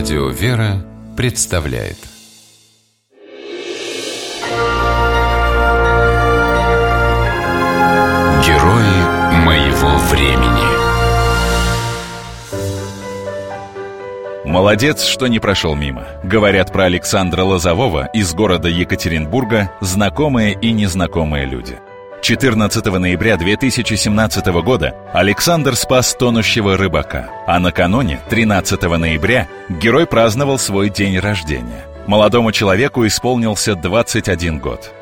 Радио «Вера» представляет. Герои моего времени. Молодец, что не прошел мимо. Говорят про Александра Лозового из города Екатеринбурга знакомые и незнакомые люди – 14 ноября 2017 года Александр спас тонущего рыбака, а накануне, 13 ноября, герой праздновал свой день рождения. Молодому человеку исполнился 21 год.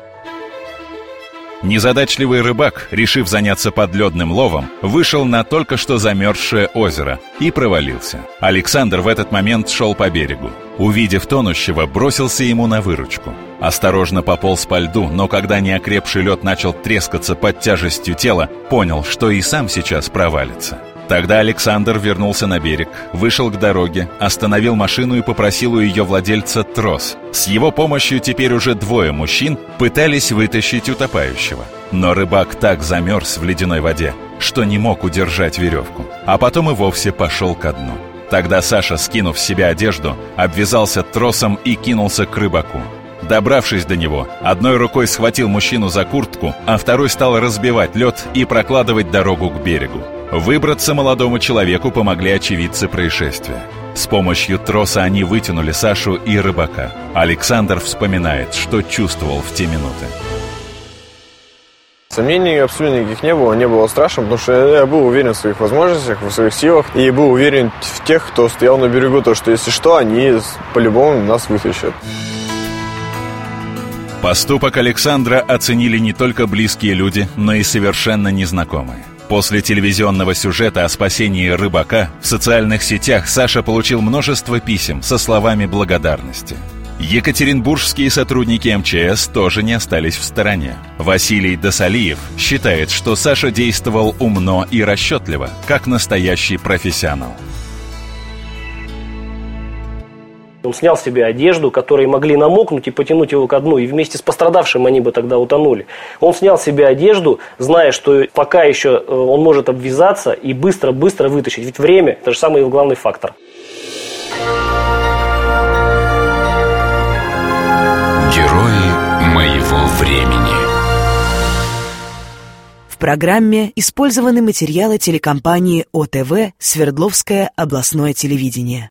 Незадачливый рыбак, решив заняться подледным ловом, вышел на только что замерзшее озеро и провалился. Александр в этот момент шел по берегу. Увидев тонущего, бросился ему на выручку. Осторожно пополз по льду, но когда неокрепший лед начал трескаться под тяжестью тела, понял, что и сам сейчас провалится. Тогда Александр вернулся на берег, вышел к дороге, остановил машину и попросил у ее владельца трос. С его помощью теперь уже двое мужчин пытались вытащить утопающего. Но рыбак так замерз в ледяной воде, что не мог удержать веревку, а потом и вовсе пошел ко дну. Тогда Саша, скинув с себя одежду, обвязался тросом и кинулся к рыбаку. Добравшись до него, одной рукой схватил мужчину за куртку, а второй стал разбивать лед и прокладывать дорогу к берегу. Выбраться молодому человеку помогли очевидцы происшествия. С помощью троса они вытянули Сашу и рыбака. Александр вспоминает, что чувствовал в те минуты. Сомнений абсолютно никаких не было, не было страшно, потому что я был уверен в своих возможностях, в своих силах, и был уверен в тех, кто стоял на берегу, то, что если что, они по-любому нас вытащат. Поступок Александра оценили не только близкие люди, но и совершенно незнакомые. После телевизионного сюжета о спасении рыбака в социальных сетях Саша получил множество писем со словами благодарности. Екатеринбургские сотрудники МЧС тоже не остались в стороне. Василий Досалиев считает, что Саша действовал умно и расчетливо, как настоящий профессионал. Он снял с себя одежду, которые могли намокнуть и потянуть его ко дну, и вместе с пострадавшим они бы тогда утонули. Он снял с себя одежду, зная, что пока еще э, он может обвязаться и быстро-быстро вытащить. Ведь время – это же самый главный фактор. Герои моего времени В программе использованы материалы телекомпании ОТВ «Свердловское областное телевидение».